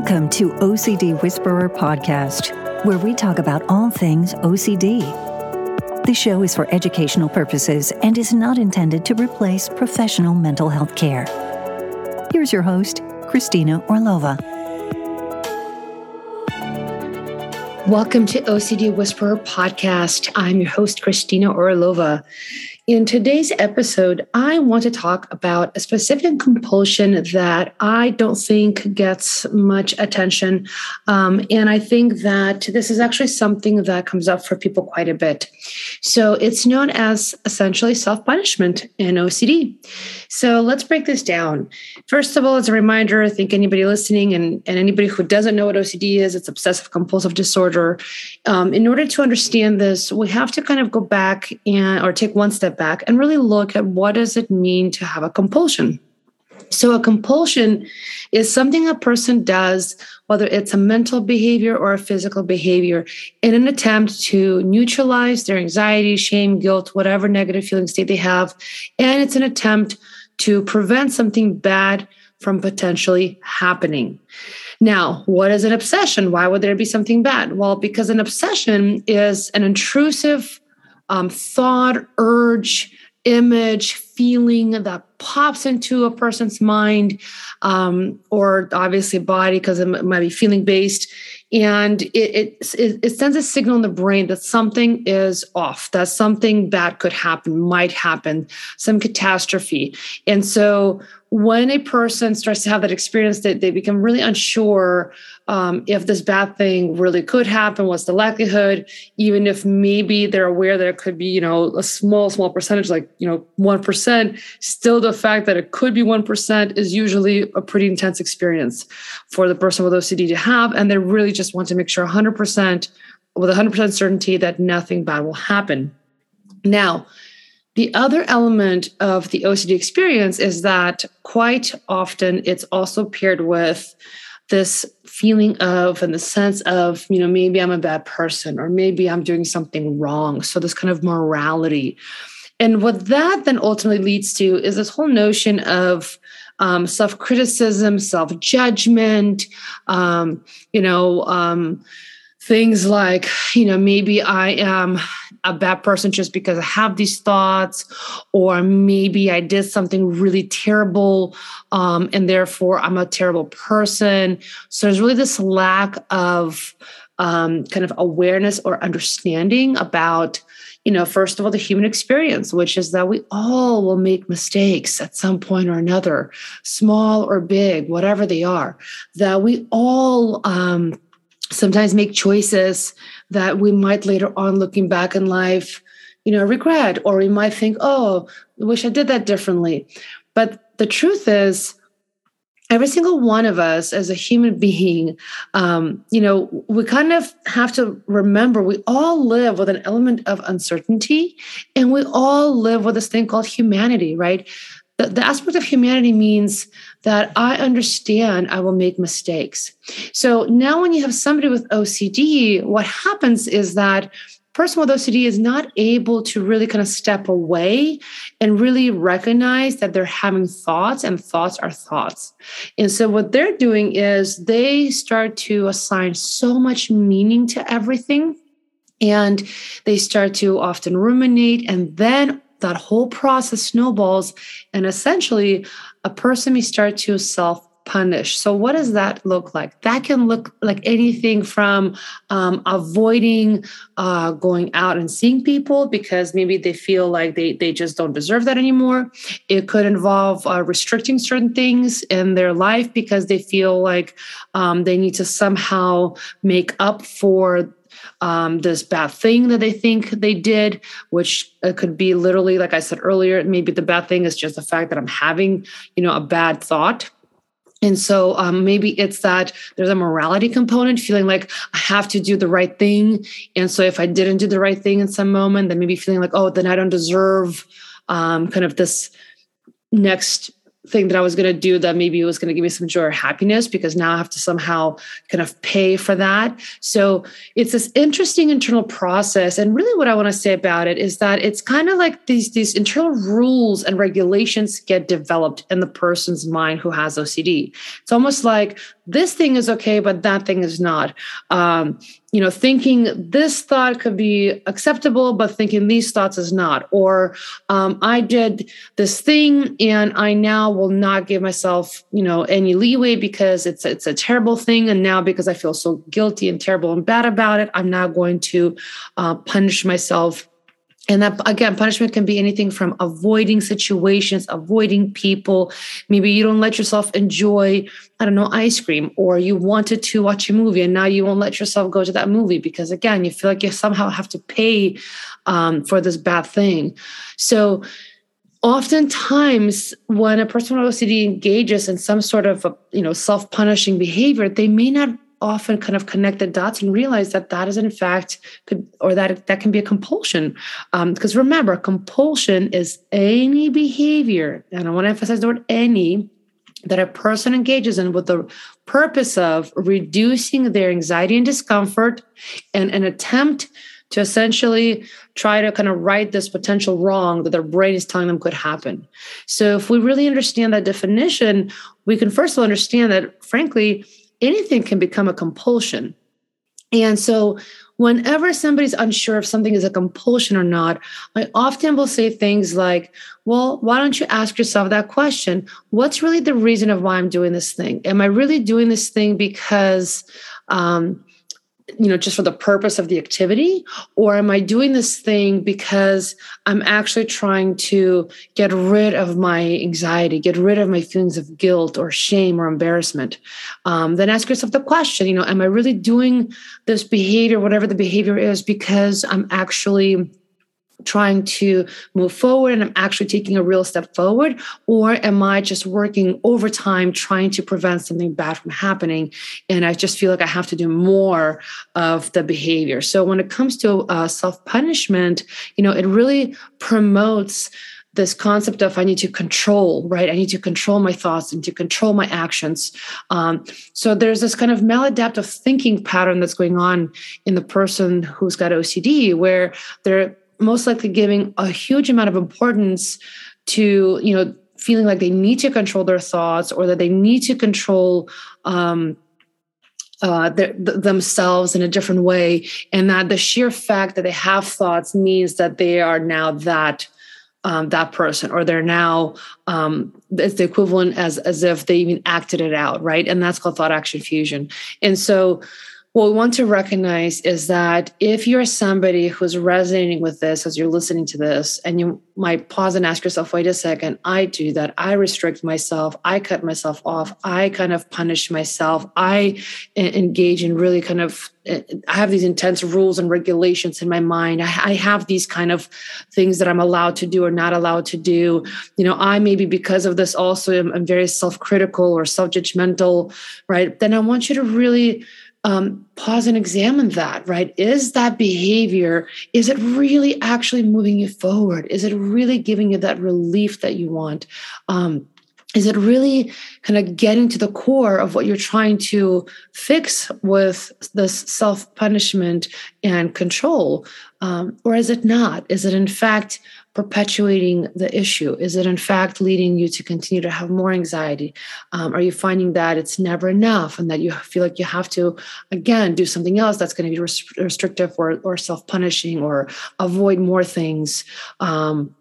Welcome to OCD Whisperer Podcast, where we talk about all things OCD. The show is for educational purposes and is not intended to replace professional mental health care. Here's your host, Kristina Orlova. Welcome to OCD Whisperer Podcast. I'm your host, Kristina Orlova. In today's episode, I want to talk about a specific compulsion that I don't think gets much attention. Um, and I think that this is actually something that comes up for people quite a bit. So it's known as essentially self punishment in OCD. So let's break this down. First of all, as a reminder, I think anybody listening and, and anybody who doesn't know what OCD is, it's obsessive compulsive disorder. Um, in order to understand this, we have to kind of go back and or take one step back and really look at what does it mean to have a compulsion. So, a compulsion is something a person does, whether it's a mental behavior or a physical behavior, in an attempt to neutralize their anxiety, shame, guilt, whatever negative feeling state they have. And it's an attempt to prevent something bad from potentially happening. Now, what is an obsession? Why would there be something bad? Well, because an obsession is an intrusive um, thought, urge, image, feeling that pops into a person's mind, um, or obviously body, because it might be feeling based. And it, it, it sends a signal in the brain that something is off, that something bad could happen, might happen, some catastrophe. And so when a person starts to have that experience that they become really unsure um, if this bad thing really could happen what's the likelihood even if maybe they're aware that it could be you know a small small percentage like you know 1% still the fact that it could be 1% is usually a pretty intense experience for the person with ocd to have and they really just want to make sure 100% with 100% certainty that nothing bad will happen now the other element of the OCD experience is that quite often it's also paired with this feeling of and the sense of, you know, maybe I'm a bad person or maybe I'm doing something wrong. So this kind of morality. And what that then ultimately leads to is this whole notion of um, self criticism, self judgment, um, you know, um, things like, you know, maybe I am a bad person just because I have these thoughts, or maybe I did something really terrible um, and therefore I'm a terrible person. So there's really this lack of um, kind of awareness or understanding about you know, first of all, the human experience, which is that we all will make mistakes at some point or another, small or big, whatever they are, that we all um, sometimes make choices that we might later on looking back in life you know regret or we might think oh i wish i did that differently. But the truth is every single one of us as a human being um, you know we kind of have to remember we all live with an element of uncertainty and we all live with this thing called humanity right the, the aspect of humanity means that I understand I will make mistakes. So now, when you have somebody with OCD, what happens is that person with OCD is not able to really kind of step away and really recognize that they're having thoughts and thoughts are thoughts. And so what they're doing is they start to assign so much meaning to everything and they start to often ruminate and then that whole process snowballs and essentially a person may start to self punish. So, what does that look like? That can look like anything from um, avoiding uh, going out and seeing people because maybe they feel like they, they just don't deserve that anymore. It could involve uh, restricting certain things in their life because they feel like um, they need to somehow make up for um, this bad thing that they think they did, which uh, could be literally, like I said earlier, maybe the bad thing is just the fact that I'm having, you know, a bad thought. And so um, maybe it's that there's a morality component, feeling like I have to do the right thing. And so if I didn't do the right thing in some moment, then maybe feeling like, oh, then I don't deserve um, kind of this next thing that I was going to do that maybe was going to give me some joy or happiness because now I have to somehow kind of pay for that. So it's this interesting internal process. And really what I want to say about it is that it's kind of like these, these internal rules and regulations get developed in the person's mind who has OCD. It's almost like this thing is okay, but that thing is not. Um, you know, thinking this thought could be acceptable, but thinking these thoughts is not. Or um, I did this thing and I now will not give myself, you know, any leeway because it's it's a terrible thing. And now because I feel so guilty and terrible and bad about it, I'm now going to uh, punish myself and that again punishment can be anything from avoiding situations avoiding people. Maybe you don't let yourself enjoy i don't know ice cream or you wanted to watch a movie and now you won't let yourself go to that movie because again you feel like you somehow have to pay um, for this bad thing. So oftentimes when a person with ocd engages in some sort of a, you know self-punishing behavior they may not often kind of connect the dots and realize that that is in fact could or that that can be a compulsion because um, remember compulsion is any behavior and i want to emphasize the word any that a person engages in with the purpose of reducing their anxiety and discomfort and an attempt to essentially try to kind of right this potential wrong that their brain is telling them could happen. So, if we really understand that definition, we can first of all understand that, frankly, anything can become a compulsion. And so, whenever somebody's unsure if something is a compulsion or not, I often will say things like, Well, why don't you ask yourself that question? What's really the reason of why I'm doing this thing? Am I really doing this thing because um, you know just for the purpose of the activity? Or am i doing this thing because i'm actually trying to get rid of my anxiety get rid of my feelings of guilt or shame or embarrassment? Um, then ask yourself the question you know am i really doing this behavior whatever the behavior is because i'm actually trying to move forward and I'm actually taking a real step forward? Or am I just working overtime trying to prevent something bad from happening? And I just feel like I have to do more of the behavior. So when it comes to uh, self punishment, you know, it really promotes this concept of I need to control, right? I need to control my thoughts and to control my actions. Um, so there's this kind of maladaptive thinking pattern that's going on in the person who's got OCD, where they're most likely giving a huge amount of importance to you know feeling like they need to control their thoughts or that they need to control um, uh, th- themselves in a different way, and that the sheer fact that they have thoughts means that they are now that um, that person, or they're now um, it's the equivalent as as if they even acted it out, right? And that's called thought action fusion. And so what we want to recognize is that if you're somebody who's resonating with this as you're listening to this, and you might pause and ask yourself, wait a second, I do that. I restrict myself. I cut myself off. I kind of punish myself. I engage in really kind of, I have these intense rules and regulations in my mind. I have these kind of things that I'm allowed to do or not allowed to do. You know, I maybe because of this also am, am very self critical or self judgmental, right? Then I want you to really um, pause and examine that right? Is that behavior is it really actually moving you forward? Is it really giving you that relief that you want? Um, is it really kind of getting to the core of what you're trying to fix with this self punishment and control? Um, or is it not? Is it in fact perpetuating the issue? Is it in fact leading you to continue to have more anxiety? Um, are you finding that it's never enough and that you feel like you have to, again, do something else that's going to be restrictive or, or self punishing or avoid more things? Um,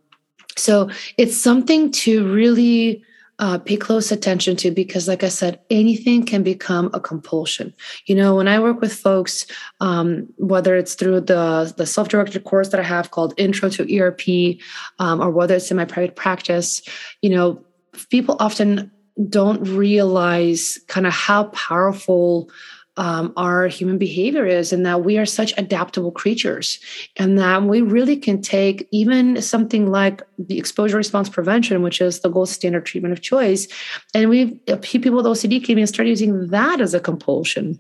so it's something to really uh, pay close attention to because, like I said, anything can become a compulsion. You know, when I work with folks, um, whether it's through the the self directed course that I have called Intro to ERP, um, or whether it's in my private practice, you know, people often don't realize kind of how powerful um, our human behavior is, and that we are such adaptable creatures, and that we really can take even something like the exposure response prevention, which is the gold standard treatment of choice, and we people with OCD can even start using that as a compulsion.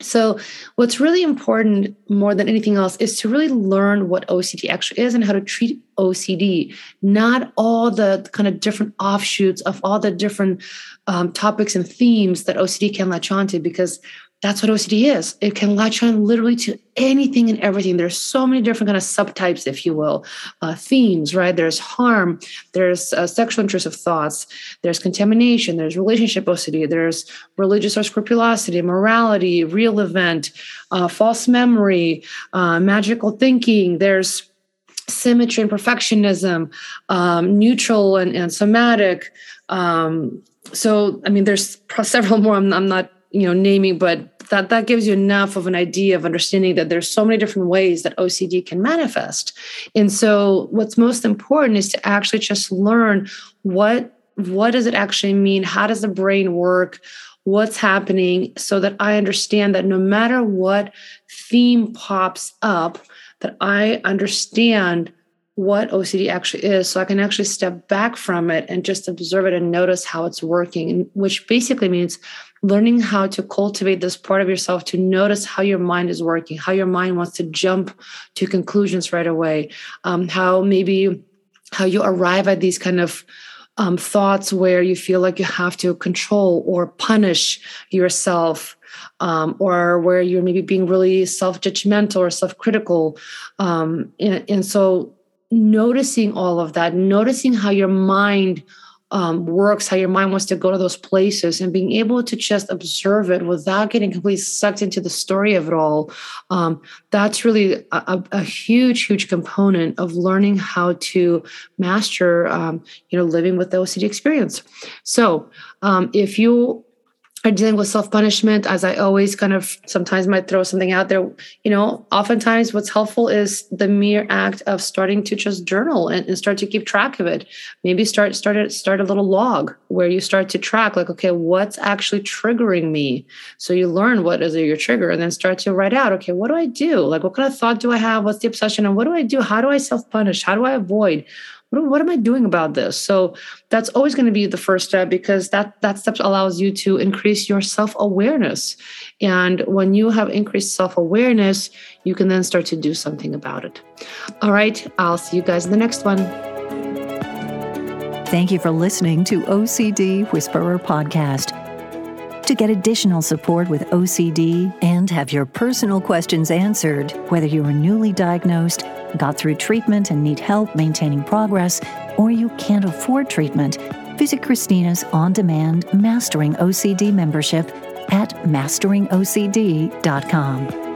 So, what's really important more than anything else is to really learn what OCD actually is and how to treat OCD, not all the kind of different offshoots of all the different um, topics and themes that OCD can latch onto, because that's what OCD is. It can latch on literally to anything and everything. There's so many different kind of subtypes, if you will, uh, themes, right? There's harm, there's uh, sexual intrusive thoughts, there's contamination, there's relationship OCD, there's religious or scrupulosity, morality, real event, uh, false memory, uh, magical thinking. There's symmetry and perfectionism, um, neutral and, and somatic. Um, so, I mean, there's several more. I'm, I'm not you know naming but that that gives you enough of an idea of understanding that there's so many different ways that OCD can manifest. And so what's most important is to actually just learn what what does it actually mean? How does the brain work? What's happening? So that I understand that no matter what theme pops up that I understand what OCD actually is so I can actually step back from it and just observe it and notice how it's working which basically means learning how to cultivate this part of yourself to notice how your mind is working, how your mind wants to jump to conclusions right away, um, how maybe how you arrive at these kind of um, thoughts where you feel like you have to control or punish yourself. Um, or where you're maybe being really self-judgmental or self-critical um, and, and so noticing all of that noticing how your mind um, works, how your mind wants to go to those places, and being able to just observe it without getting completely sucked into the story of it all. Um, that's really a, a, huge, huge component of learning how to master, um, you know, living with the OCD experience. So, um, if you are dealing with self punishment, as I always kind of sometimes might throw something out there, you know, oftentimes what's helpful is the mere act of starting to just journal and, and start to keep track of it. Maybe start start start a little log where you start to track, like, okay, what's actually triggering me? So you learn what is your trigger, and then start to write out, okay, what do I do? Like, what kind of thought do I have? What's the obsession? And what do I do? How do I self punish? How do I avoid? What, am I doing about this? So that's always going to be the first step because that that step allows you to increase your self awareness. And when you have increased self awareness, you can then start to do something about it. All right, I'll see you guys in the next one. Thank you for listening to OCD Whisperer Podcast. To get additional support with OCD and have your personal questions answered, whether you are newly diagnosed, got through treatment and need help maintaining progress, or you can't afford treatment, visit Kristina's on demand Mastering OCD membership at masteringocd.com.